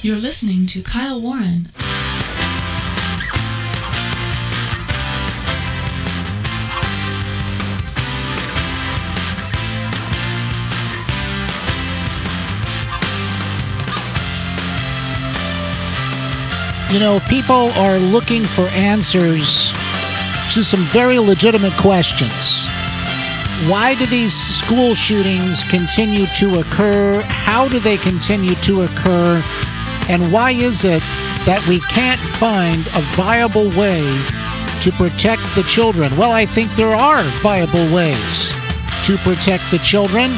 You're listening to Kyle Warren. You know, people are looking for answers to some very legitimate questions. Why do these school shootings continue to occur? How do they continue to occur? And why is it that we can't find a viable way to protect the children? Well, I think there are viable ways to protect the children.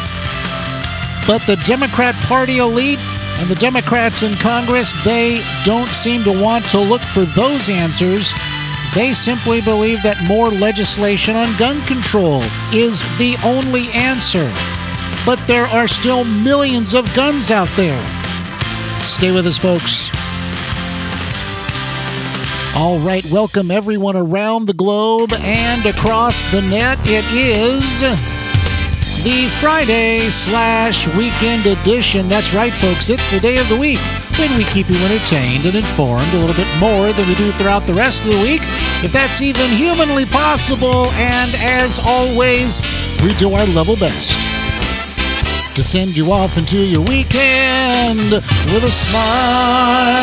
But the Democrat Party elite and the Democrats in Congress, they don't seem to want to look for those answers. They simply believe that more legislation on gun control is the only answer. But there are still millions of guns out there. Stay with us, folks. All right, welcome everyone around the globe and across the net. It is the Friday slash weekend edition. That's right, folks. It's the day of the week when we keep you entertained and informed a little bit more than we do throughout the rest of the week, if that's even humanly possible. And as always, we do our level best to send you off into your weekend with a smile.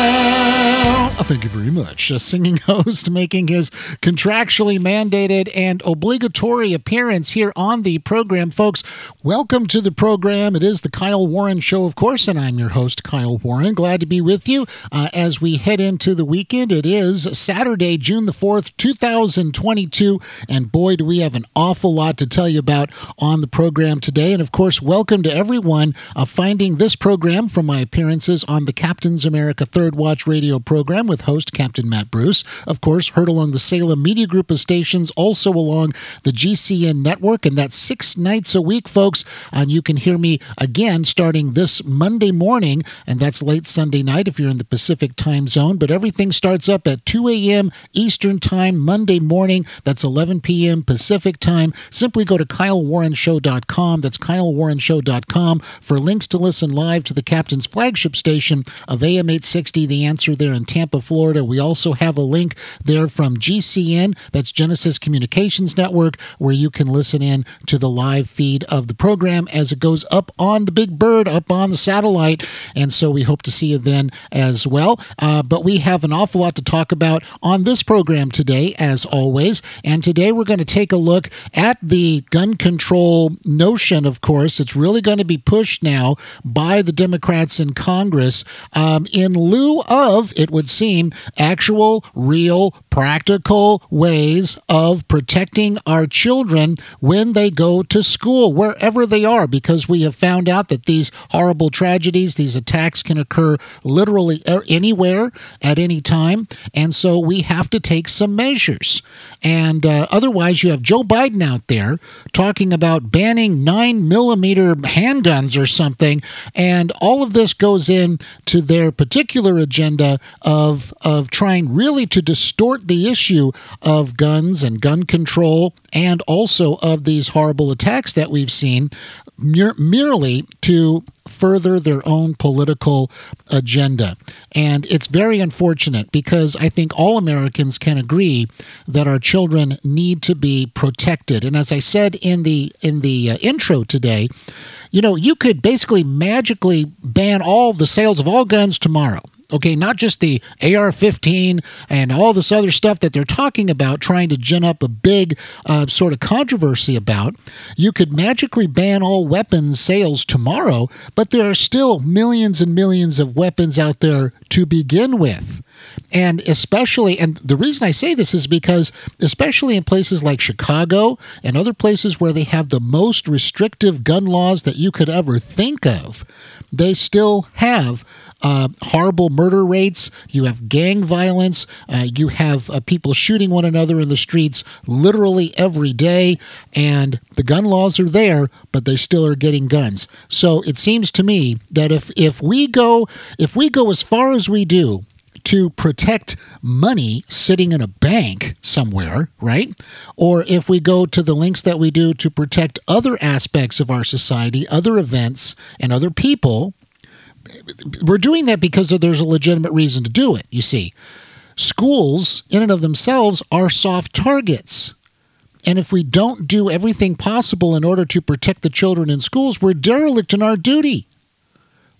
Thank you very much. A singing host making his contractually mandated and obligatory appearance here on the program. Folks, welcome to the program. It is the Kyle Warren Show, of course, and I'm your host, Kyle Warren. Glad to be with you uh, as we head into the weekend. It is Saturday, June the 4th, 2022, and boy, do we have an awful lot to tell you about on the program today. And of course, welcome to everyone uh, finding this program from my appearances on the Captain's America Third Watch radio program with host Captain Matt Bruce. Of course, heard along the Salem Media Group of stations, also along the GCN network, and that's six nights a week, folks. And you can hear me again starting this Monday morning, and that's late Sunday night if you're in the Pacific time zone. But everything starts up at 2 a.m. Eastern Time Monday morning. That's 11 p.m. Pacific time. Simply go to KyleWarrenShow.com. That's KyleWarrenShow.com for links to listen live to the captain's flagship station of AM 860, The Answer there in Tampa, Florida. We also have a link there from GCN, that's Genesis Communications Network, where you can listen in to the live feed of the program as it goes up on the big bird, up on the satellite. And so we hope to see you then as well. Uh, but we have an awful lot to talk about on this program today, as always. And today we're going to take a look at the gun control notion, of course. It's really going to be pushed now by the Democrats in Congress um, in lieu of, it would seem, actual, real, practical ways of protecting our children when they go to school, wherever they are, because we have found out that these horrible tragedies, these attacks can occur literally anywhere at any time. And so we have to take some measures. And uh, otherwise, you have Joe Biden out there talking about banning nine millimeter handguns or something. And all of this goes in to their particular agenda of, of trying really to distort the issue of guns and gun control and also of these horrible attacks that we've seen merely to further their own political agenda. And it's very unfortunate because I think all Americans can agree that our children need to be protected. And as I said in the in the uh, intro today, you know, you could basically magically ban all the sales of all guns tomorrow okay, not just the AR 15 and all this other stuff that they're talking about, trying to gin up a big uh, sort of controversy about. You could magically ban all weapons sales tomorrow, but there are still millions and millions of weapons out there to begin with. And especially, and the reason I say this is because, especially in places like Chicago and other places where they have the most restrictive gun laws that you could ever think of, they still have uh, horrible murder rates, you have gang violence, uh, you have uh, people shooting one another in the streets literally every day, and the gun laws are there, but they still are getting guns. So it seems to me that if if we go if we go as far as we do to protect money sitting in a bank somewhere, right? Or if we go to the links that we do to protect other aspects of our society, other events, and other people, we're doing that because there's a legitimate reason to do it, you see. Schools, in and of themselves, are soft targets. And if we don't do everything possible in order to protect the children in schools, we're derelict in our duty.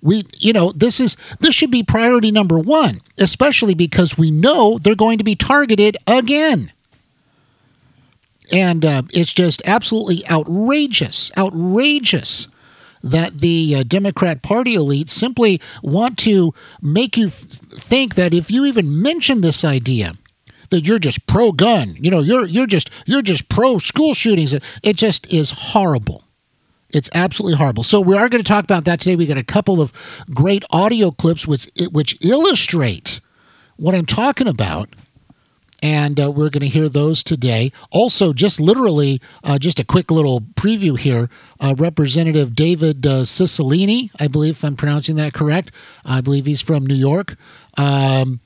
We, you know, this is this should be priority number one, especially because we know they're going to be targeted again. And uh, it's just absolutely outrageous, outrageous that the uh, Democrat Party elite simply want to make you f- think that if you even mention this idea, that you're just pro gun. You know, you're you're just you're just pro school shootings. It just is horrible. It's absolutely horrible. So we are going to talk about that today. We got a couple of great audio clips which which illustrate what I'm talking about. And uh, we're going to hear those today. Also, just literally, uh, just a quick little preview here. Uh, Representative David uh, Cicilline, I believe, if I'm pronouncing that correct, I believe he's from New York. Um,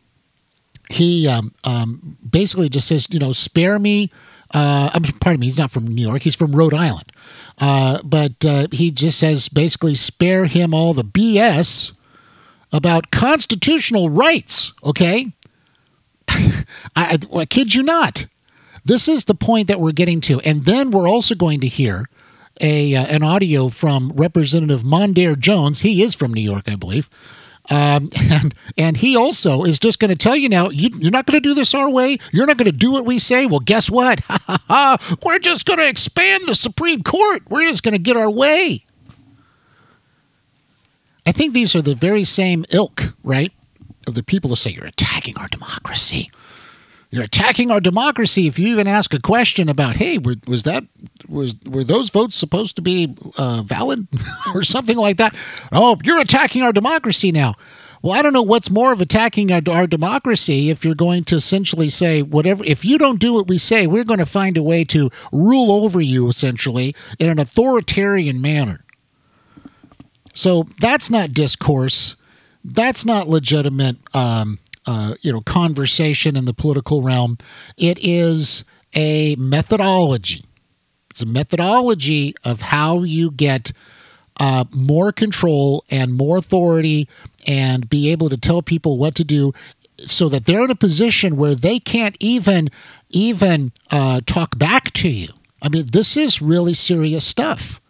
he um, um, basically just says, you know, spare me. Uh, I'm pardon me. He's not from New York. He's from Rhode Island. Uh, but uh, he just says basically spare him all the BS about constitutional rights. Okay, I, I, I kid you not. This is the point that we're getting to, and then we're also going to hear a uh, an audio from Representative Mondaire Jones. He is from New York, I believe. Um, and and he also is just going to tell you now you, you're not going to do this our way. You're not going to do what we say. Well, guess what? We're just going to expand the Supreme Court. We're just going to get our way. I think these are the very same ilk, right? Of the people who say you're attacking our democracy. You're attacking our democracy if you even ask a question about, hey, was that was were those votes supposed to be uh, valid or something like that? Oh, you're attacking our democracy now. Well, I don't know what's more of attacking our, our democracy if you're going to essentially say whatever. If you don't do what we say, we're going to find a way to rule over you essentially in an authoritarian manner. So that's not discourse. That's not legitimate. Um, uh, you know conversation in the political realm. It is a methodology. It's a methodology of how you get uh, more control and more authority and be able to tell people what to do so that they're in a position where they can't even even uh, talk back to you. I mean, this is really serious stuff.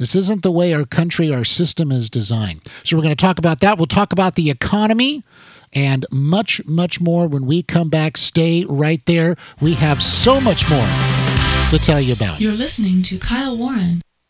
This isn't the way our country, our system is designed. So we're going to talk about that. We'll talk about the economy and much, much more when we come back. Stay right there. We have so much more to tell you about. You're listening to Kyle Warren.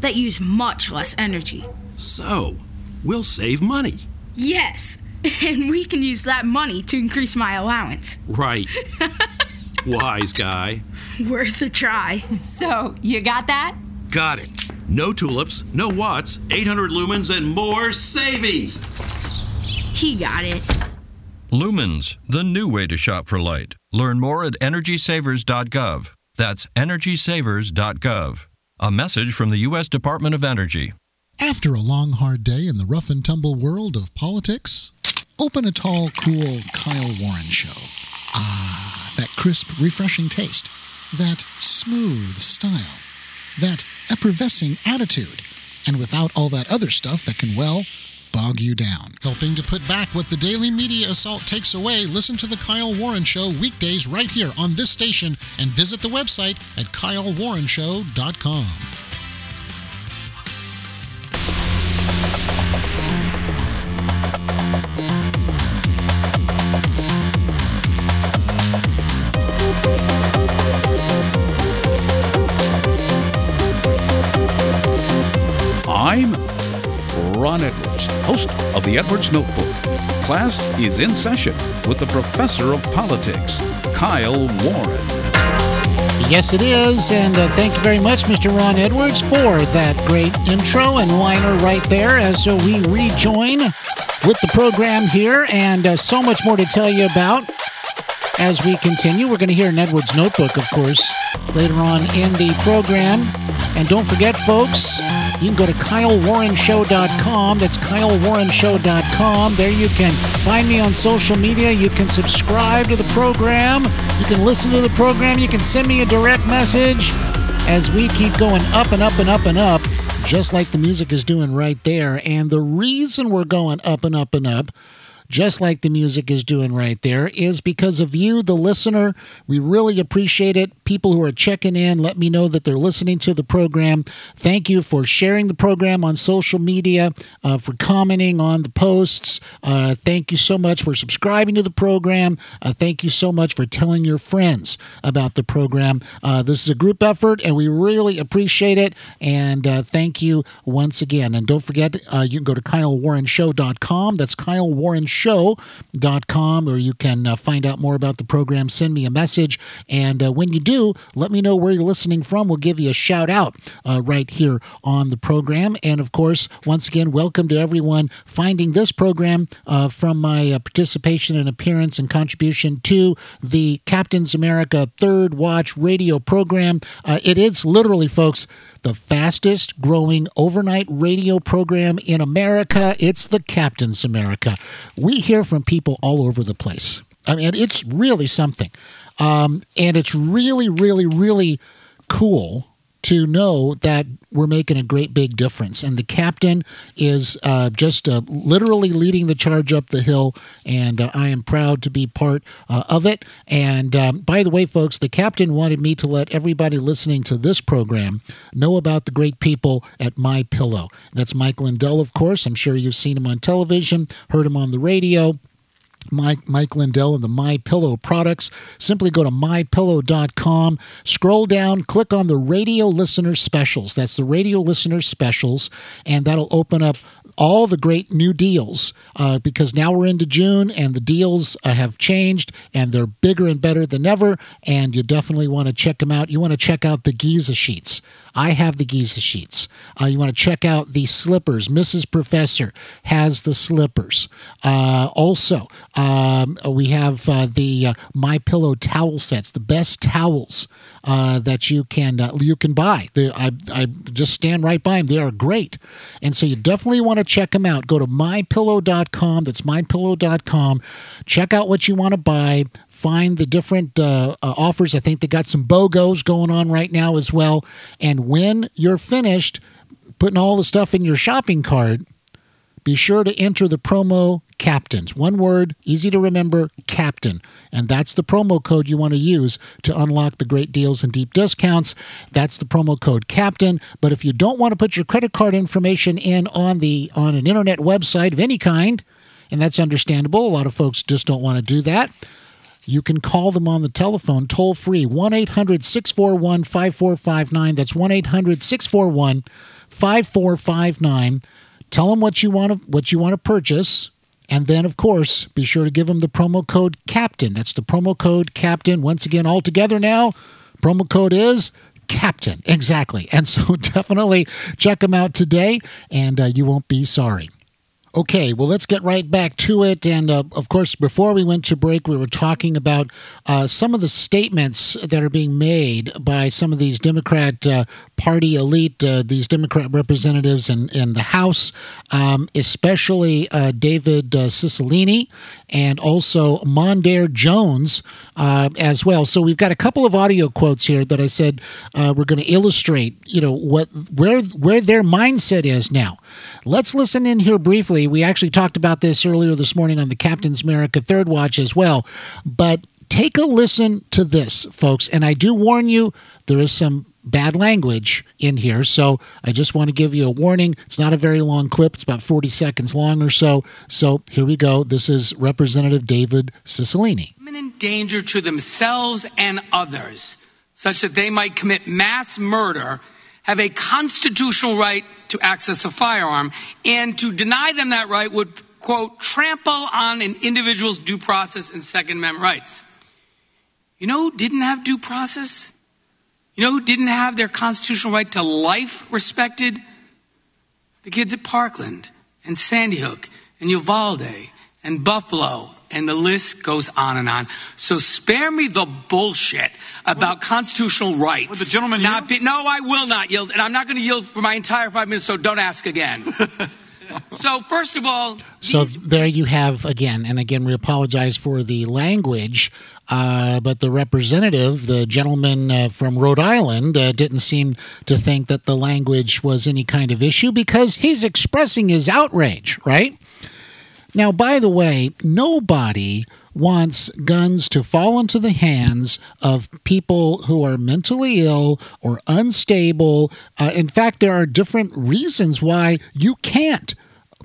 that use much less energy. So, we'll save money. Yes, and we can use that money to increase my allowance. Right. Wise guy. Worth a try. So, you got that? Got it. No tulips, no watts, 800 lumens, and more savings. He got it. Lumens, the new way to shop for light. Learn more at energysavers.gov. That's energysavers.gov. A message from the U.S. Department of Energy. After a long, hard day in the rough and tumble world of politics, open a tall, cool Kyle Warren show. Ah, that crisp, refreshing taste, that smooth style, that effervescing attitude, and without all that other stuff that can, well, bog you down. Helping to put back what the daily media assault takes away, listen to The Kyle Warren Show weekdays right here on this station and visit the website at kylewarrenshow.com. I'm Ron Edwards, host of the Edwards Notebook. Class is in session with the professor of politics, Kyle Warren. Yes, it is. And uh, thank you very much, Mr. Ron Edwards, for that great intro and liner right there as uh, we rejoin with the program here. And uh, so much more to tell you about as we continue. We're going to hear an Edwards Notebook, of course, later on in the program. And don't forget, folks, you can go to KyleWarrenShow.com. That's KyleWarrenShow.com. There you can find me on social media. You can subscribe to the program. You can listen to the program. You can send me a direct message as we keep going up and up and up and up, just like the music is doing right there. And the reason we're going up and up and up just like the music is doing right there, is because of you, the listener. We really appreciate it. People who are checking in, let me know that they're listening to the program. Thank you for sharing the program on social media, uh, for commenting on the posts. Uh, thank you so much for subscribing to the program. Uh, thank you so much for telling your friends about the program. Uh, this is a group effort, and we really appreciate it. And uh, thank you once again. And don't forget, uh, you can go to KyleWarrenShow.com. That's Kyle Warren show.com or you can uh, find out more about the program. Send me a message. And uh, when you do, let me know where you're listening from. We'll give you a shout out uh, right here on the program. And of course, once again, welcome to everyone finding this program uh, from my uh, participation and appearance and contribution to the Captain's America Third Watch radio program. Uh, it is literally, folks, the fastest growing overnight radio program in America. It's the Captain's America. Hear from people all over the place. I mean, it's really something. Um, and it's really, really, really cool to know that we're making a great big difference. And the captain is uh, just uh, literally leading the charge up the hill, and uh, I am proud to be part uh, of it. And um, by the way, folks, the captain wanted me to let everybody listening to this program know about the great people at My Pillow. That's Mike Lindell, of course. I'm sure you've seen him on television, heard him on the radio. Mike, Mike Lindell and the My Pillow products. Simply go to mypillow.com, scroll down, click on the radio listener specials. That's the radio listener specials, and that'll open up all the great new deals uh, because now we're into June and the deals uh, have changed and they're bigger and better than ever. And you definitely want to check them out. You want to check out the Giza sheets. I have the Giza sheets. Uh, you want to check out the slippers. Mrs. Professor has the slippers. Uh, also, um, we have uh, the uh, My Pillow towel sets, the best towels uh, that you can uh, you can buy. They're, I, I just stand right by them. They are great, and so you definitely want to check them out. Go to mypillow.com. That's mypillow.com. Check out what you want to buy. Find the different uh, uh, offers. I think they got some BOGOs going on right now as well. And when you're finished putting all the stuff in your shopping cart, be sure to enter the promo captains. One word, easy to remember, captain. And that's the promo code you want to use to unlock the great deals and deep discounts. That's the promo code captain. But if you don't want to put your credit card information in on the on an internet website of any kind, and that's understandable, a lot of folks just don't want to do that. You can call them on the telephone toll free 1 800 641 5459. That's 1 800 641 5459. Tell them what you want to what you want to purchase and then, of course, be sure to give them the promo code CAPTAIN. That's the promo code CAPTAIN. Once again, all together now, promo code is CAPTAIN. Exactly. And so definitely check them out today, and uh, you won't be sorry. Okay, well, let's get right back to it. And uh, of course, before we went to break, we were talking about uh, some of the statements that are being made by some of these Democrat uh, Party elite, uh, these Democrat representatives in, in the House, um, especially uh, David uh, Cicilline and also Mondaire Jones as well. So we've got a couple of audio quotes here that I said we're going to illustrate, you know, what where where their mindset is now. Let's listen in here briefly. We actually talked about this earlier this morning on the Captain's America Third Watch as well. But take a listen to this, folks. And I do warn you, there is some bad language in here. So I just want to give you a warning. It's not a very long clip, it's about 40 seconds long or so. So here we go. This is Representative David Cicilline. Imminent danger to themselves and others, such that they might commit mass murder have a constitutional right to access a firearm, and to deny them that right would, quote, trample on an individual's due process and Second Amendment rights. You know who didn't have due process? You know who didn't have their constitutional right to life respected? The kids at Parkland and Sandy Hook and Uvalde and Buffalo and the list goes on and on. So spare me the bullshit about constitutional rights. Would the gentleman not be, No, I will not yield, and I'm not going to yield for my entire five minutes. So don't ask again. so first of all, So there you have again, and again, we apologize for the language, uh, but the representative, the gentleman uh, from Rhode Island, uh, didn't seem to think that the language was any kind of issue because he's expressing his outrage, right? Now, by the way, nobody wants guns to fall into the hands of people who are mentally ill or unstable. Uh, in fact, there are different reasons why you can't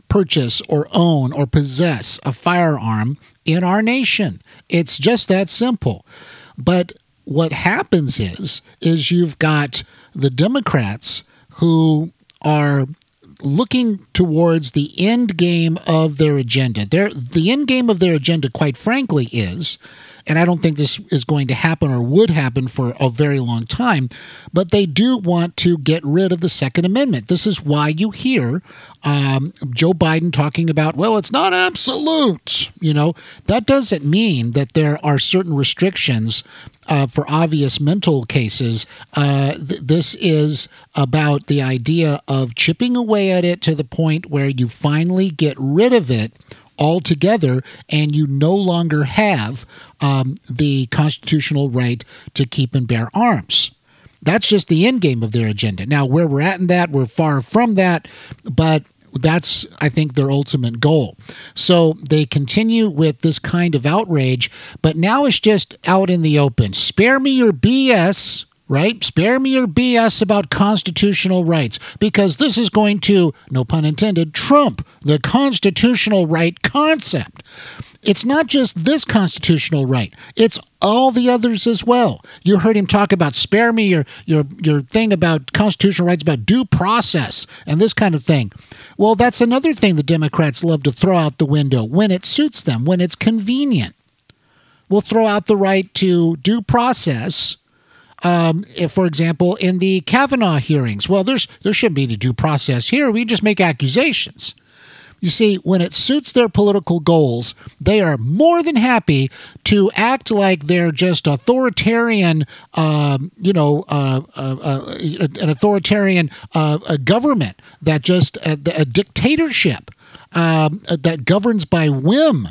purchase or own or possess a firearm in our nation. It's just that simple. But what happens is is you've got the Democrats who are looking towards the end game of their agenda. Their the end game of their agenda, quite frankly, is, and I don't think this is going to happen or would happen for a very long time, but they do want to get rid of the Second Amendment. This is why you hear um, Joe Biden talking about, well, it's not absolute. You know, that doesn't mean that there are certain restrictions uh, for obvious mental cases. Uh, th- this is about the idea of chipping away at it to the point where you finally get rid of it altogether and you no longer have um, the constitutional right to keep and bear arms. That's just the end game of their agenda. Now, where we're at in that, we're far from that, but that's, I think, their ultimate goal. So they continue with this kind of outrage, but now it's just out in the open. Spare me your BS, right? Spare me your BS about constitutional rights because this is going to, no pun intended, trump the constitutional right concept. It's not just this constitutional right, it's all the others as well. You heard him talk about spare me your your your thing about constitutional rights about due process and this kind of thing. Well, that's another thing the Democrats love to throw out the window when it suits them, when it's convenient. We'll throw out the right to due process um, if, for example, in the Kavanaugh hearings. Well, there's there shouldn't be any due process here. We just make accusations. You see, when it suits their political goals, they are more than happy to act like they're just authoritarian, um, you know, uh, uh, uh, an authoritarian uh, government that just a, a dictatorship um, that governs by whim,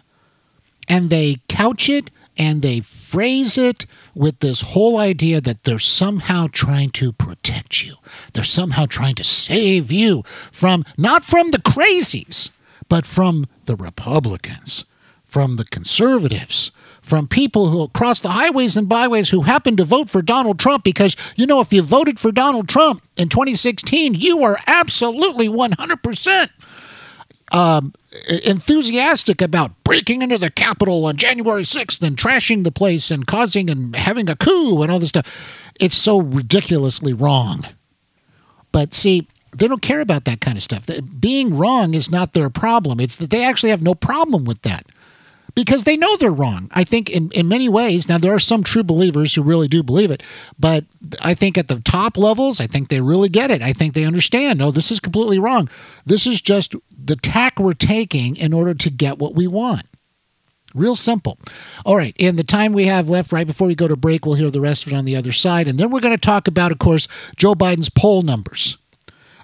and they couch it and they phrase it with this whole idea that they're somehow trying to protect you. They're somehow trying to save you from, not from the crazies, but from the Republicans, from the conservatives, from people who across the highways and byways who happen to vote for Donald Trump because, you know, if you voted for Donald Trump in 2016, you are absolutely 100% um, enthusiastic about breaking into the Capitol on January 6th and trashing the place and causing and having a coup and all this stuff. It's so ridiculously wrong. But see, they don't care about that kind of stuff. Being wrong is not their problem. It's that they actually have no problem with that because they know they're wrong. I think in, in many ways, now there are some true believers who really do believe it, but I think at the top levels, I think they really get it. I think they understand no, this is completely wrong. This is just the tack we're taking in order to get what we want. Real simple. All right. In the time we have left, right before we go to break, we'll hear the rest of it on the other side. And then we're going to talk about, of course, Joe Biden's poll numbers.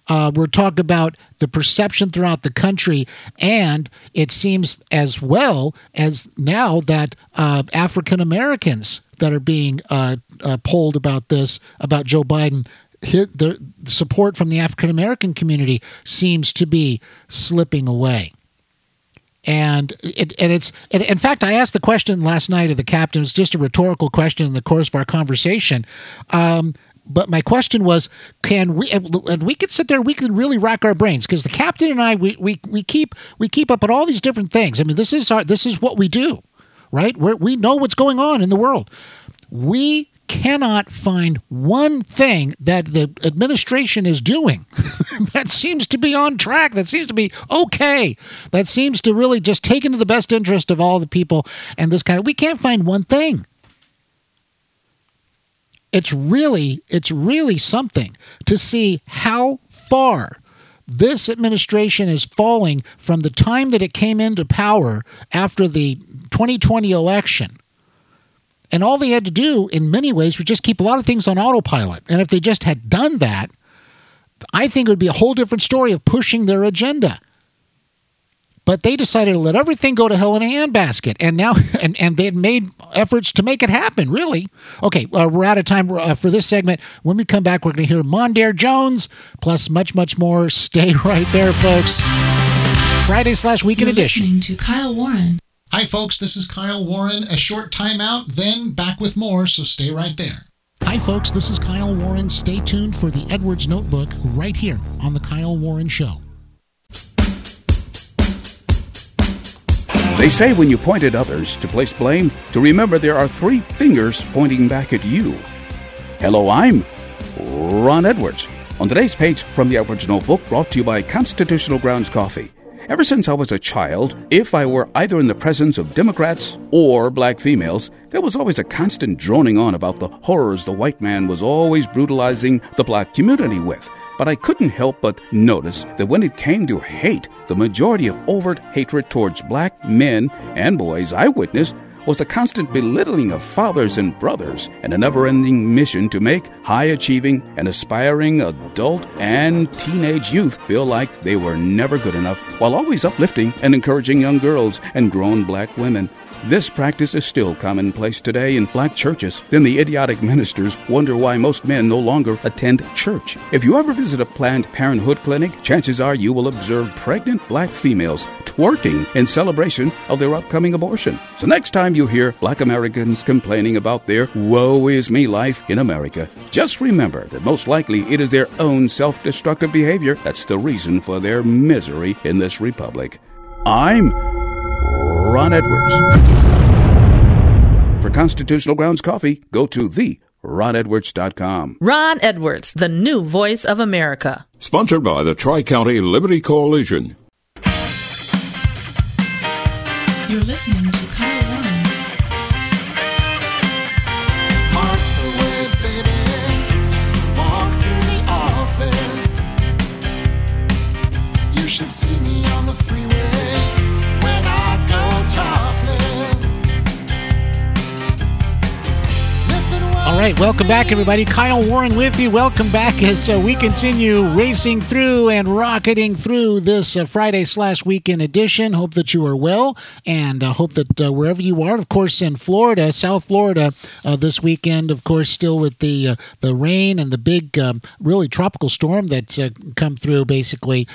Uh, we're talking about the perception throughout the country, and it seems as well as now that uh, African Americans that are being uh, uh, polled about this, about Joe Biden, the support from the African American community seems to be slipping away. And it, and it's and in fact, I asked the question last night of the captain. It's just a rhetorical question in the course of our conversation. Um, but my question was, can we? And we could sit there, we can really rack our brains because the captain and I, we, we we keep we keep up at all these different things. I mean, this is our this is what we do, right? we we know what's going on in the world. We cannot find one thing that the administration is doing that seems to be on track, that seems to be okay, that seems to really just take into the best interest of all the people and this kind of. We can't find one thing. It's really, it's really something to see how far this administration is falling from the time that it came into power after the 2020 election. And all they had to do, in many ways, was just keep a lot of things on autopilot. And if they just had done that, I think it would be a whole different story of pushing their agenda. But they decided to let everything go to hell in a handbasket, and now and, and they had made efforts to make it happen. Really, okay. Uh, we're out of time uh, for this segment. When we come back, we're going to hear Mondaire Jones plus much much more. Stay right there, folks. Friday slash weekend You're edition. listening to Kyle Warren. Hi, folks. This is Kyle Warren. A short timeout, then back with more. So stay right there. Hi, folks. This is Kyle Warren. Stay tuned for the Edwards Notebook right here on the Kyle Warren Show. They say when you point at others to place blame, to remember there are three fingers pointing back at you. Hello, I'm Ron Edwards. On today's page from the Edwards book brought to you by Constitutional Grounds Coffee. Ever since I was a child, if I were either in the presence of Democrats or black females, there was always a constant droning on about the horrors the white man was always brutalizing the black community with. But I couldn't help but notice that when it came to hate, the majority of overt hatred towards black men and boys I witnessed was the constant belittling of fathers and brothers and a never ending mission to make high achieving and aspiring adult and teenage youth feel like they were never good enough, while always uplifting and encouraging young girls and grown black women. This practice is still commonplace today in black churches. Then the idiotic ministers wonder why most men no longer attend church. If you ever visit a Planned Parenthood clinic, chances are you will observe pregnant black females twerking in celebration of their upcoming abortion. So next time you hear black Americans complaining about their woe is me life in America, just remember that most likely it is their own self destructive behavior that's the reason for their misery in this republic. I'm Ron Edwards. For Constitutional Grounds Coffee, go to the ronedwards.com. Ron Edwards, the new voice of America. Sponsored by the Tri County Liberty Coalition. You're listening to Kyle way, baby, as through the office. You should see me on the freeway All right, welcome back, everybody. Kyle Warren with you. Welcome back as uh, we continue racing through and rocketing through this uh, Friday slash weekend edition. Hope that you are well, and uh, hope that uh, wherever you are, of course, in Florida, South Florida, uh, this weekend, of course, still with the uh, the rain and the big, um, really tropical storm that's come through. Basically,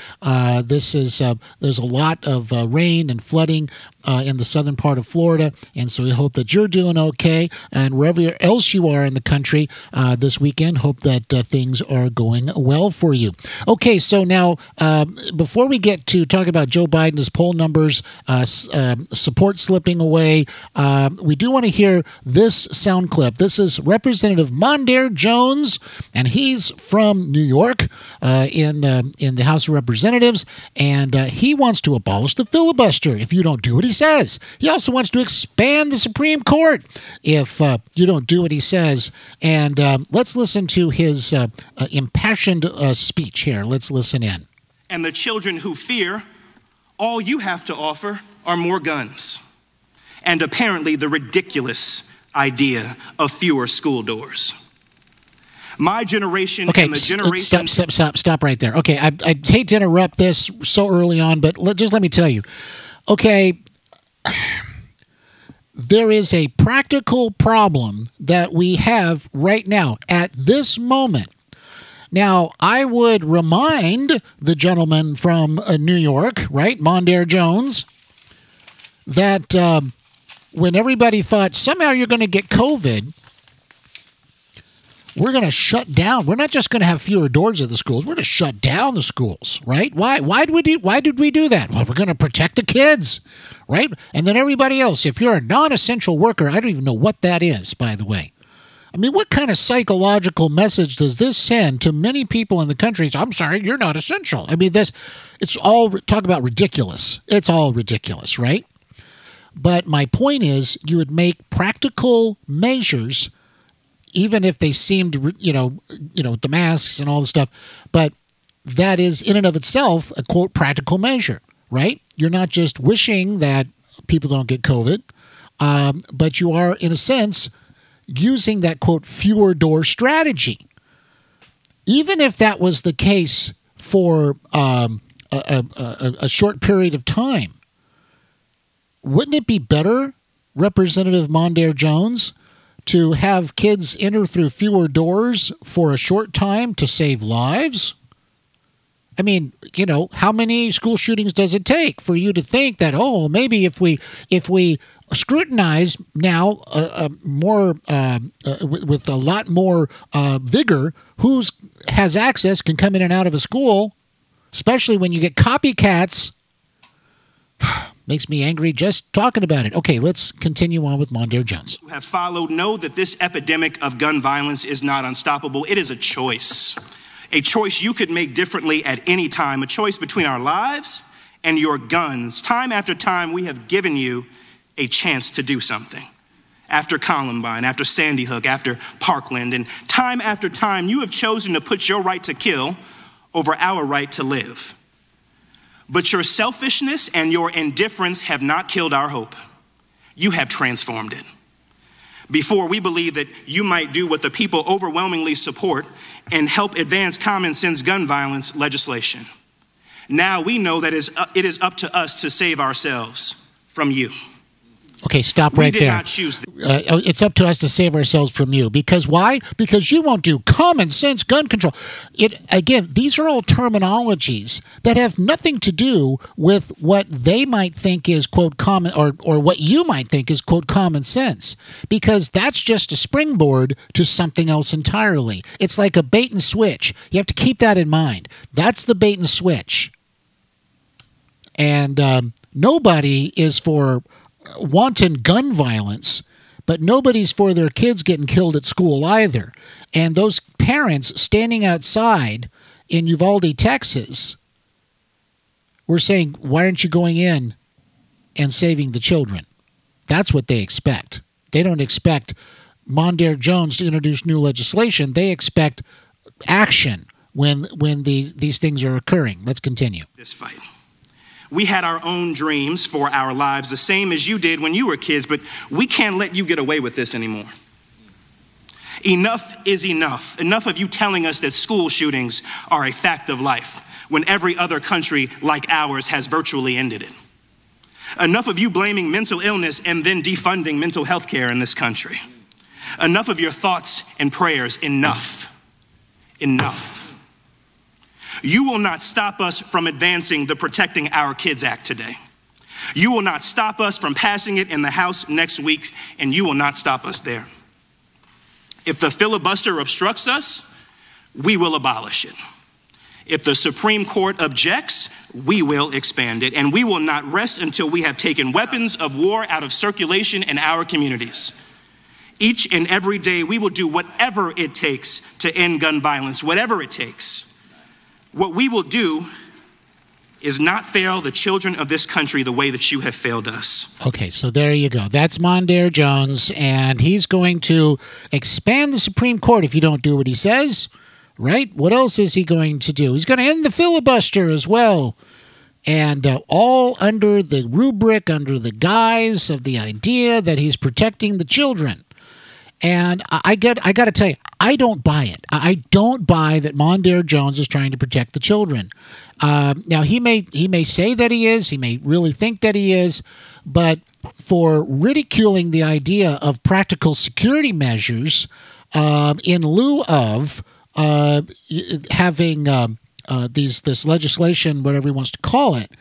this is there's a lot of rain and flooding in the southern part of Florida. And so we hope that you're doing okay. And wherever else you are in the country uh, this weekend, hope that uh, things are going well for you. Okay, so now um, before we get to talk about Joe Biden's poll numbers, uh, um, support slipping away, um, we do want to hear this sound clip. This is Representative Mondaire Jones, and he's from New York uh, in, um in the House of Representatives, and uh, he wants to abolish the filibuster if you don't do what he says. He also wants to expand the Supreme Court if uh, you don't do what he says. And um, let's listen to his uh, uh, impassioned uh, speech here. Let's listen in. and the children who fear, all you have to offer are more guns. And apparently, the ridiculous idea of fewer school doors. My generation Okay, and the s- generation. stop, stop, stop, stop right there. Okay, I, I hate to interrupt this so early on, but let, just let me tell you. Okay, there is a practical problem that we have right now at this moment. Now, I would remind the gentleman from uh, New York, right, Mondaire Jones, that um, when everybody thought somehow you're going to get COVID, we're going to shut down. We're not just going to have fewer doors at the schools. We're going to shut down the schools, right? Why? Why did we do? Why did we do that? Well, we're going to protect the kids, right? And then everybody else. If you're a non-essential worker, I don't even know what that is, by the way. I mean, what kind of psychological message does this send to many people in the country? I'm sorry, you're not essential. I mean, this, it's all, talk about ridiculous. It's all ridiculous, right? But my point is, you would make practical measures, even if they seemed, you know, you know, the masks and all the stuff. But that is, in and of itself, a quote practical measure, right? You're not just wishing that people don't get COVID, um, but you are, in a sense, using that quote fewer door strategy. Even if that was the case for um, a, a, a short period of time, wouldn't it be better, Representative Mondaire Jones, to have kids enter through fewer doors for a short time to save lives? I mean, you know, how many school shootings does it take for you to think that oh, maybe if we if we scrutinize now uh, uh, more uh, with, with, a lot more uh, vigor who's has access can come in and out of a school, especially when you get copycats. Makes me angry just talking about it. Okay, let's continue on with Mondaire Jones. Who have followed know that this epidemic of gun violence is not unstoppable. It is a choice a choice you could make differently at any time, a choice between our lives and your guns. Time after time, we have given you a chance to do something. After Columbine, after Sandy Hook, after Parkland, and time after time, you have chosen to put your right to kill over our right to live. But your selfishness and your indifference have not killed our hope. You have transformed it. Before, we believed that you might do what the people overwhelmingly support and help advance common sense gun violence legislation. Now we know that uh, it is up to us to save ourselves from you. Okay, stop right there. uh, it's up to us to save ourselves from you. Because why? Because you won't do common sense gun control. It again, these are all terminologies that have nothing to do with what they might think is quote common or or what you might think is quote common sense. Because that's just a springboard to something else entirely. It's like a bait and switch. You have to keep that in mind. That's the bait and switch. And um, nobody is for wanton gun violence, but nobody's for their kids getting killed at school either. And those parents standing outside in Uvalde, Texas, were saying, Why aren't you going in and saving the children? That's what they expect. They don't expect Mondaire Jones to introduce new legislation. They expect action when when the, these things are occurring. Let's continue. This fight. We had our own dreams for our lives, the same as you did when you were kids, but we can't let you get away with this anymore. Enough is enough. Enough of you telling us that school shootings are a fact of life when every other country like ours has virtually ended it. Enough of you blaming mental illness and then defunding mental health care in this country. Enough of your thoughts and prayers. Enough. Enough. You will not stop us from advancing the Protecting Our Kids Act today. You will not stop us from passing it in the House next week, and you will not stop us there. If the filibuster obstructs us, we will abolish it. If the Supreme Court objects, we will expand it, and we will not rest until we have taken weapons of war out of circulation in our communities. Each and every day, we will do whatever it takes to end gun violence, whatever it takes. What we will do is not fail the children of this country the way that you have failed us. Okay, so there you go. That's Mondaire Jones, and he's going to expand the Supreme Court if you don't do what he says, right? What else is he going to do? He's going to end the filibuster as well. And uh, all under the rubric, under the guise of the idea that he's protecting the children. And I get, I got to tell you, I don't buy it. I don't buy that Mondaire Jones is trying to protect the children. Uh, now he may, he may say that he is. He may really think that he is, but for ridiculing the idea of practical security measures um, in lieu of uh, having um, uh, these this legislation, whatever he wants to call it,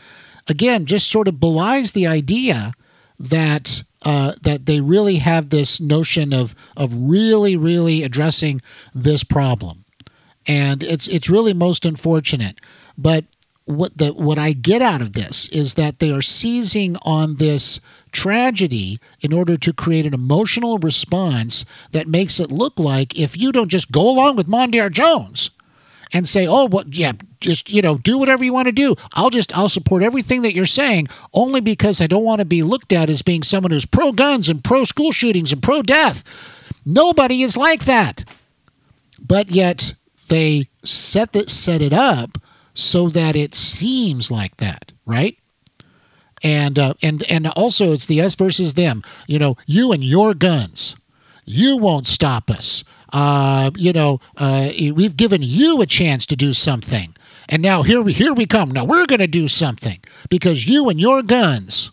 again, just sort of belies the idea that uh, that they really have this notion of of really really addressing this problem, and it's it's really most unfortunate. But what the what I get out of this is that they are seizing on this tragedy in order to create an emotional response that makes it look like if you don't just go along with Mondaire Jones and say, "Oh, what? Yeah, just you know, do whatever you want to do. I'll just I'll support everything that you're saying, only because I don't want to be looked at as being someone who's pro guns and pro school shootings and pro death." Nobody is like that, but yet they set that set it up so that it seems like that, right? And uh, and and also it's the us versus them. You know, you and your guns. You won't stop us. Uh, you know, uh, we've given you a chance to do something, and now here we here we come. Now we're going to do something because you and your guns.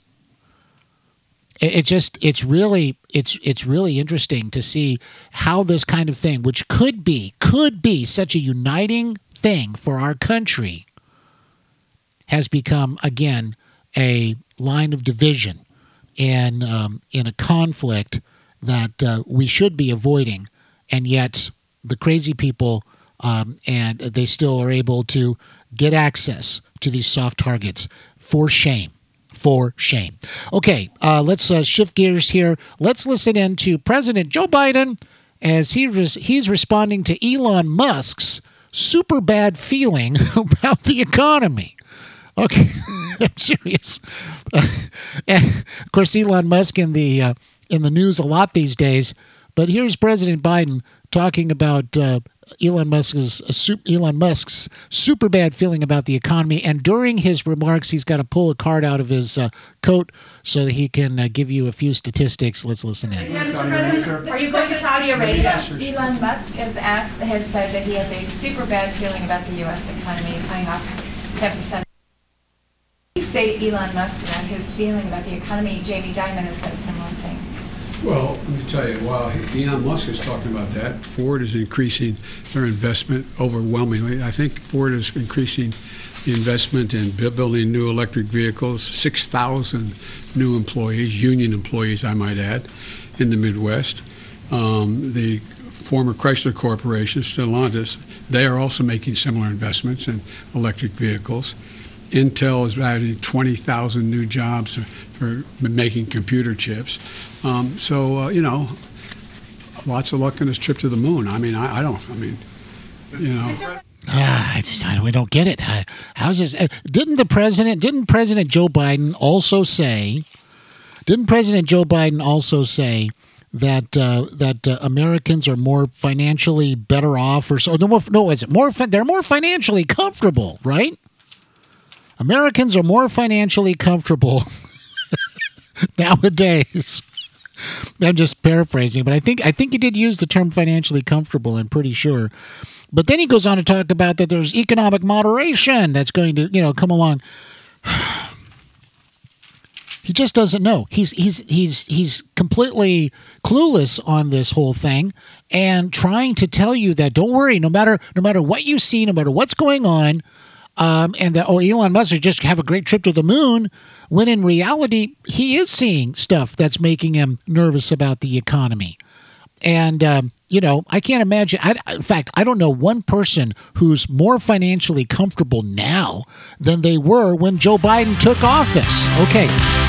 It, it just it's really it's it's really interesting to see how this kind of thing, which could be could be such a uniting thing for our country, has become again a line of division in um, in a conflict that uh, we should be avoiding, and yet the crazy people um, and they still are able to get access to these soft targets for shame. For shame. Okay, uh, let's uh, shift gears here. Let's listen in to President Joe Biden as he res- he's responding to Elon Musk's super bad feeling about the economy. Okay, I'm serious. of course, Elon Musk in the uh, in the news a lot these days. But here's President Biden talking about uh, Elon Musk's uh, Elon Musk's super bad feeling about the economy, and during his remarks, he's got to pull a card out of his uh, coat so that he can uh, give you a few statistics. Let's listen in. Are you going to Saudi Arabia? Elon Musk has asked has said that he has a super bad feeling about the U.S. economy. He's laying off 10 percent. You say to Elon Musk about his feeling about the economy. Jamie Dimon has said similar things. Well, let me tell you, while Elon Musk is talking about that, Ford is increasing their investment overwhelmingly. I think Ford is increasing the investment in building new electric vehicles, 6,000 new employees, union employees, I might add, in the Midwest. Um, the former Chrysler Corporation, Stellantis, they are also making similar investments in electric vehicles. Intel is adding 20,000 new jobs for making computer chips. Um, so, uh, you know, lots of luck on his trip to the moon. I mean, I, I don't, I mean, you know. Ah, I just I, we don't get it. How's this? Uh, didn't the president? Didn't President Joe Biden also say? Didn't President Joe Biden also say that uh, that uh, Americans are more financially better off, or so? They're more, no, is it more? They're more financially comfortable, right? Americans are more financially comfortable nowadays. I'm just paraphrasing, but I think I think he did use the term financially comfortable. I'm pretty sure. But then he goes on to talk about that there's economic moderation that's going to you know come along. he just doesn't know. He's he's he's he's completely clueless on this whole thing and trying to tell you that don't worry, no matter no matter what you see, no matter what's going on, um, and that oh Elon Musk should just have a great trip to the moon, when in reality he is seeing stuff that's making him nervous about the economy, and um, you know I can't imagine. I, in fact, I don't know one person who's more financially comfortable now than they were when Joe Biden took office. Okay,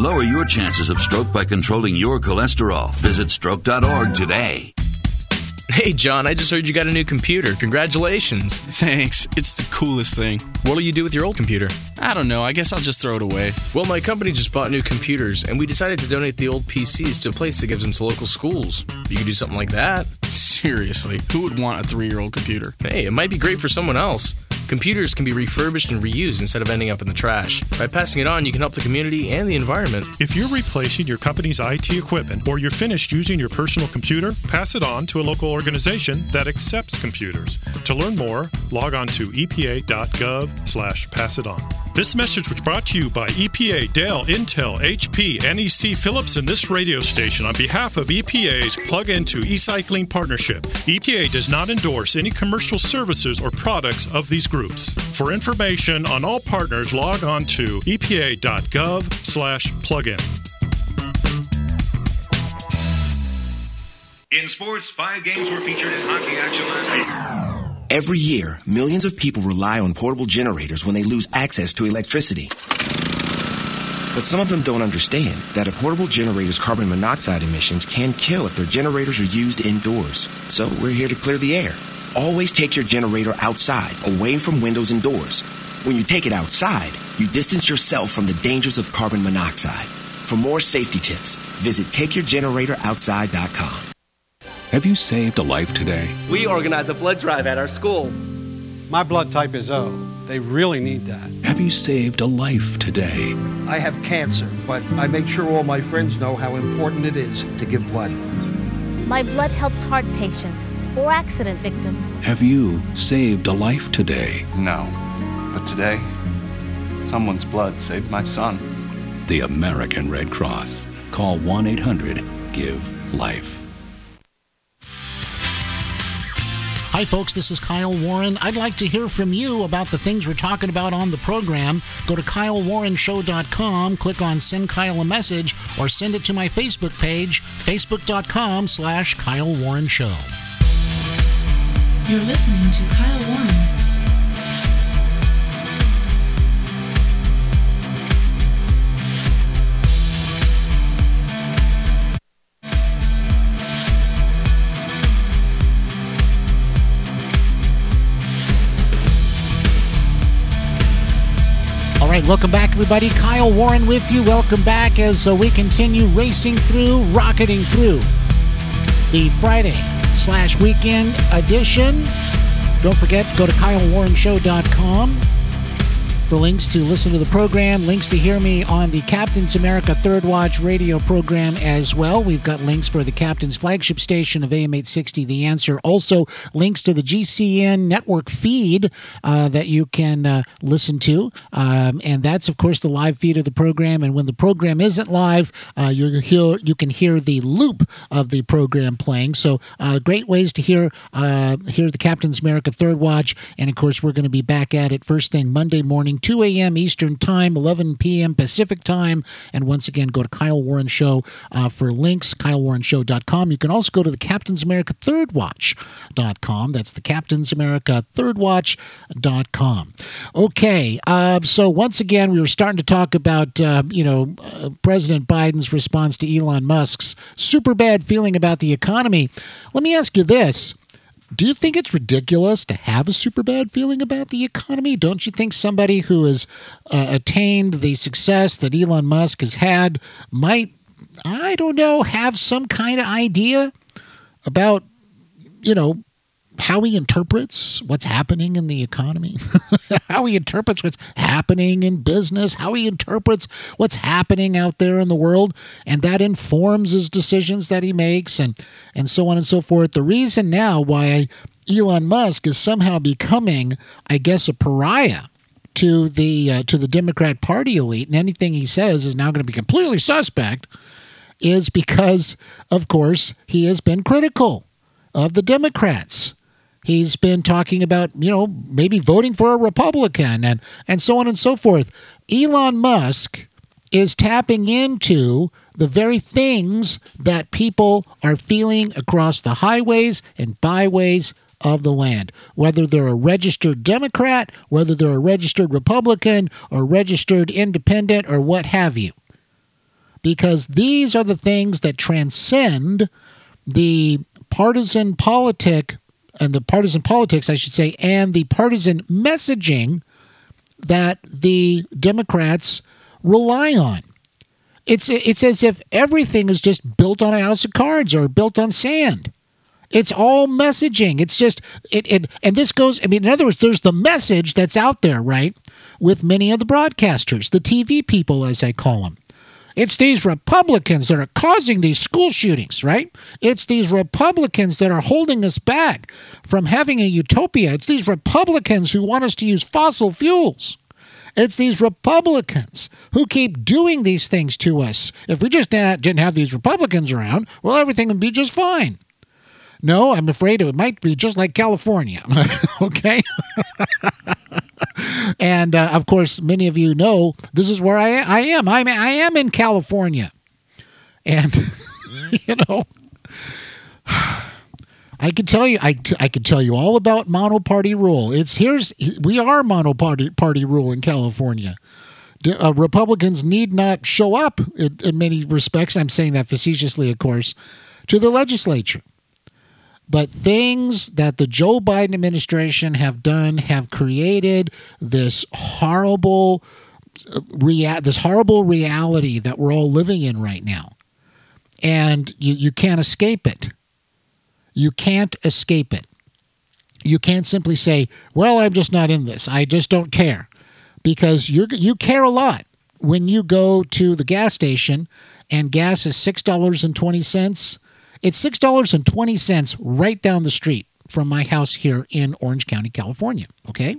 Lower your chances of stroke by controlling your cholesterol. Visit stroke.org today. Hey, John, I just heard you got a new computer. Congratulations. Thanks. It's the coolest thing. What'll you do with your old computer? I don't know. I guess I'll just throw it away. Well, my company just bought new computers, and we decided to donate the old PCs to a place that gives them to local schools. You could do something like that. Seriously, who would want a three year old computer? Hey, it might be great for someone else. Computers can be refurbished and reused instead of ending up in the trash. By passing it on, you can help the community and the environment. If you're replacing your company's IT equipment or you're finished using your personal computer, pass it on to a local organization that accepts computers. To learn more, log on to epa.gov slash pass it on. This message was brought to you by EPA, Dell, Intel, HP, NEC, Philips, and this radio station on behalf of EPA's Plug Into E-Cycling Partnership. EPA does not endorse any commercial services or products of these groups. For information on all partners, log on to epa.gov slash plugin. In sports, five games were featured in hockey action last night. Every year, millions of people rely on portable generators when they lose access to electricity. But some of them don't understand that a portable generator's carbon monoxide emissions can kill if their generators are used indoors. So we're here to clear the air. Always take your generator outside, away from windows and doors. When you take it outside, you distance yourself from the dangers of carbon monoxide. For more safety tips, visit takeyourgeneratoroutside.com. Have you saved a life today? We organize a blood drive at our school. My blood type is O. They really need that. Have you saved a life today? I have cancer, but I make sure all my friends know how important it is to give blood. My blood helps heart patients or accident victims. Have you saved a life today? No. But today, someone's blood saved my son. The American Red Cross. Call 1 800 GIVE LIFE. Hi, folks. This is Kyle Warren. I'd like to hear from you about the things we're talking about on the program. Go to KyleWarrenShow.com, click on Send Kyle a Message, or send it to my Facebook page, Facebook.com slash Kyle Warren Show. You're listening to Kyle Warren. Welcome back, everybody. Kyle Warren with you. Welcome back as uh, we continue racing through, rocketing through the Friday slash weekend edition. Don't forget, go to KyleWarrenShow.com for links to listen to the program, links to hear me on the Captain's America Third Watch radio program as well. We've got links for the Captain's flagship station of AM 860, The Answer. Also, links to the GCN network feed uh, that you can uh, listen to. Um, and that's, of course, the live feed of the program. And when the program isn't live, uh, you hear, you can hear the loop of the program playing. So, uh, great ways to hear, uh, hear the Captain's America Third Watch. And, of course, we're going to be back at it first thing Monday morning. 2 a.m. Eastern Time, 11 p.m. Pacific Time. And once again, go to Kyle Warren Show uh, for links, kylewarrenshow.com. You can also go to the Captain's America Third Watch.com. That's the Captain's America Third Watch.com. Okay, uh, so once again, we were starting to talk about, uh, you know, uh, President Biden's response to Elon Musk's super bad feeling about the economy. Let me ask you this. Do you think it's ridiculous to have a super bad feeling about the economy? Don't you think somebody who has uh, attained the success that Elon Musk has had might, I don't know, have some kind of idea about, you know, how he interprets what's happening in the economy, how he interprets what's happening in business, how he interprets what's happening out there in the world, and that informs his decisions that he makes, and and so on and so forth. The reason now why Elon Musk is somehow becoming, I guess, a pariah to the uh, to the Democrat Party elite, and anything he says is now going to be completely suspect, is because, of course, he has been critical of the Democrats. He's been talking about, you know, maybe voting for a Republican and, and so on and so forth. Elon Musk is tapping into the very things that people are feeling across the highways and byways of the land. Whether they're a registered Democrat, whether they're a registered Republican, or registered independent, or what have you. Because these are the things that transcend the partisan politic and the partisan politics, I should say, and the partisan messaging that the Democrats rely on. It's it's as if everything is just built on a house of cards or built on sand. It's all messaging. It's just it, it and this goes I mean in other words there's the message that's out there, right? With many of the broadcasters, the TV people as I call them. It's these Republicans that are causing these school shootings, right? It's these Republicans that are holding us back from having a utopia. It's these Republicans who want us to use fossil fuels. It's these Republicans who keep doing these things to us. If we just didn't have these Republicans around, well, everything would be just fine. No, I'm afraid it might be just like California. okay? and uh, of course, many of you know this is where I, I am. I'm, I am in California. And, you know, I can tell you, I, I can tell you all about monoparty rule. It's here's we are monoparty party rule in California. Uh, Republicans need not show up in, in many respects. I'm saying that facetiously, of course, to the legislature. But things that the Joe Biden administration have done have created this horrible uh, rea- this horrible reality that we're all living in right now. And you, you can't escape it. You can't escape it. You can't simply say, "Well, I'm just not in this. I just don't care." Because you you care a lot when you go to the gas station and gas is $6.20. It's $6.20 right down the street from my house here in Orange County, California, okay?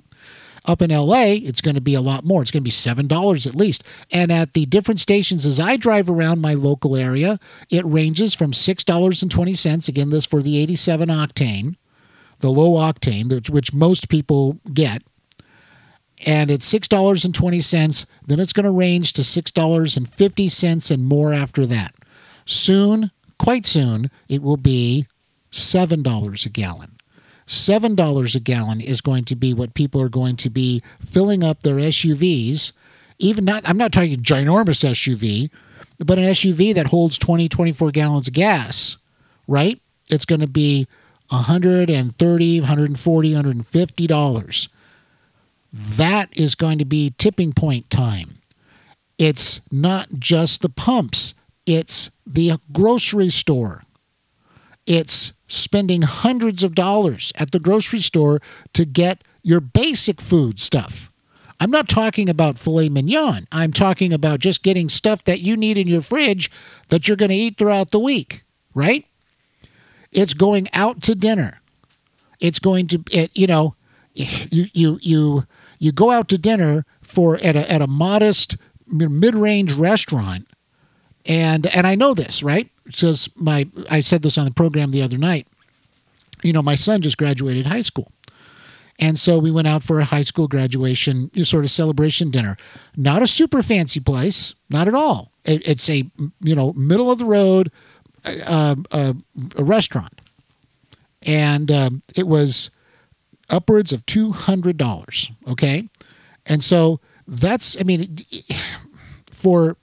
Up in LA, it's going to be a lot more. It's going to be $7 at least. And at the different stations as I drive around my local area, it ranges from $6.20, again, this for the 87 octane, the low octane, which, most people get. And it's $6.20. Then it's going to range to $6.50 and more after that. Soon, quite soon, it will be $7 a gallon. $7 a gallon is going to be what people are going to be filling up their SUVs. Even not, I'm not talking ginormous SUV, but an SUV that holds 20, 24 gallons of gas, right? It's going to be 130, 140, 150 dollars. That is going to be tipping point time. It's not just the pumps, it's the grocery store. It's spending hundreds of dollars at the grocery store to get your basic food stuff. I'm not talking about filet mignon. I'm talking about just getting stuff that you need in your fridge that you're going to eat throughout the week, right? It's going out to dinner. It's going to, it, you know, you you you you go out to dinner for at a at a modest mid-range restaurant, and and I know this, right? Because my I said this on the program the other night. You know, my son just graduated high school. And so we went out for a high school graduation sort of celebration dinner. Not a super fancy place, not at all. It, it's a you know middle of the road uh, uh, a restaurant, and um, it was upwards of two hundred dollars. Okay, and so that's I mean for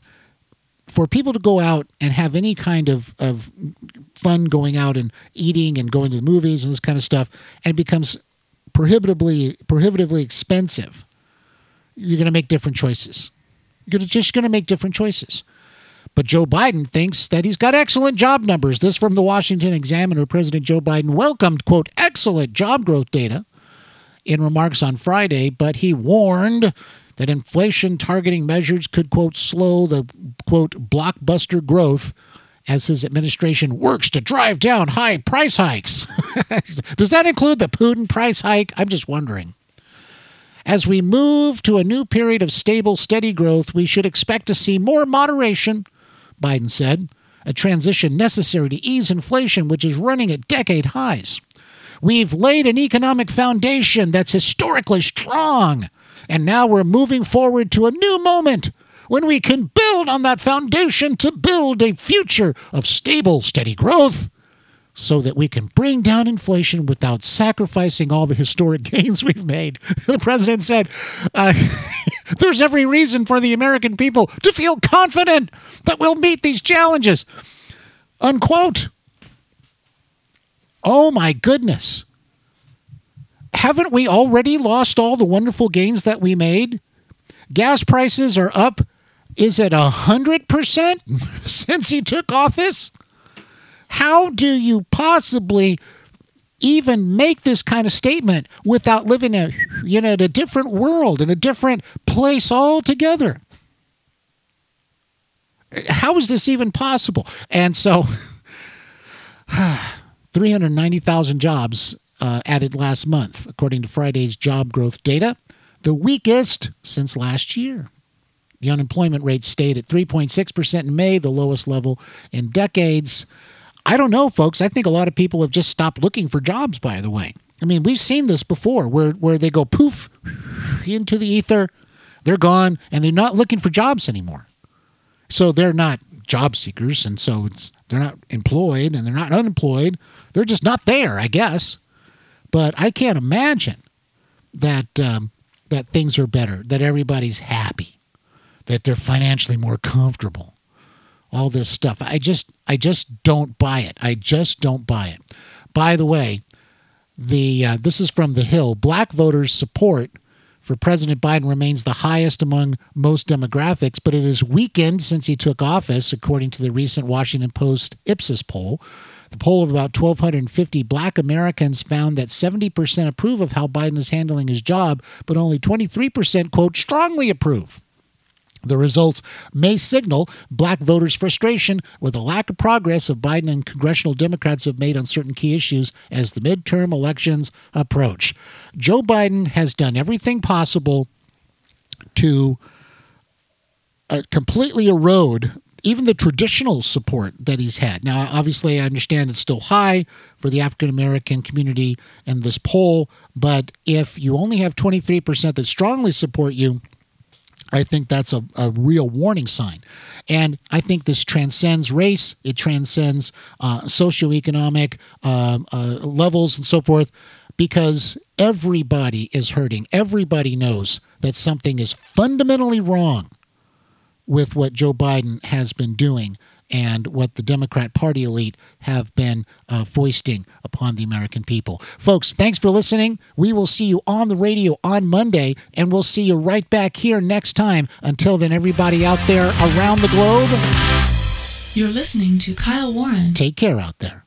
for people to go out and have any kind of, of fun going out and eating and going to the movies and this kind of stuff, and it becomes prohibitively prohibitively expensive, you're going to make different choices. You're just going to make different choices. But Joe Biden thinks that he's got excellent job numbers. This from the Washington Examiner. President Joe Biden welcomed, quote, excellent job growth data in remarks on Friday, but he warned that inflation targeting measures could, quote, slow the, quote, blockbuster growth as his administration works to drive down high price hikes. Does that include the Putin price hike? I'm just wondering. As we move to a new period of stable, steady growth, we should expect to see more moderation, Biden said, a transition necessary to ease inflation, which is running at decade highs. We've laid an economic foundation that's historically strong, and now we're moving forward to a new moment when we can build on that foundation to build a future of stable, steady growth so that we can bring down inflation without sacrificing all the historic gains we've made. The president said, uh, There's every reason for the American people to feel confident that we'll meet these challenges. Unquote. Oh my goodness. Haven't we already lost all the wonderful gains that we made? Gas prices are up is it a hundred percent since he took office? How do you possibly even make this kind of statement without living a you know in a different world in a different place altogether how is this even possible and so 390,000 jobs uh, added last month according to Friday's job growth data the weakest since last year the unemployment rate stayed at 3.6% in May the lowest level in decades I don't know, folks. I think a lot of people have just stopped looking for jobs, by the way. I mean, we've seen this before where, where they go poof into the ether, they're gone, and they're not looking for jobs anymore. So they're not job seekers, and so it's, they're not employed and they're not unemployed. They're just not there, I guess. But I can't imagine that um, that things are better, that everybody's happy, that they're financially more comfortable all this stuff. I just I just don't buy it. I just don't buy it. By the way, the uh, this is from the Hill. Black voters' support for President Biden remains the highest among most demographics, but it has weakened since he took office, according to the recent Washington Post Ipsos poll. The poll of about 1,250 black Americans found that 70% approve of how Biden is handling his job, but only 23%, quote, strongly approve. The results may signal black voters' frustration with the lack of progress of Biden and congressional Democrats have made on certain key issues as the midterm elections approach. Joe Biden has done everything possible to uh, completely erode even the traditional support that he's had. Now, obviously, I understand it's still high for the African American community in this poll, but if you only have 23% that strongly support you, I think that's a, a real warning sign. And I think this transcends race, it transcends uh, socioeconomic uh, uh, levels and so forth, because everybody is hurting. Everybody knows that something is fundamentally wrong with what Joe Biden has been doing and what the Democrat Party elite have been uh, foisting upon the American people. Folks, thanks for listening. We will see you on the radio on Monday, and we'll see you right back here next time. Until then, everybody out there around the globe, you're listening to Kyle Warren. Take care out there.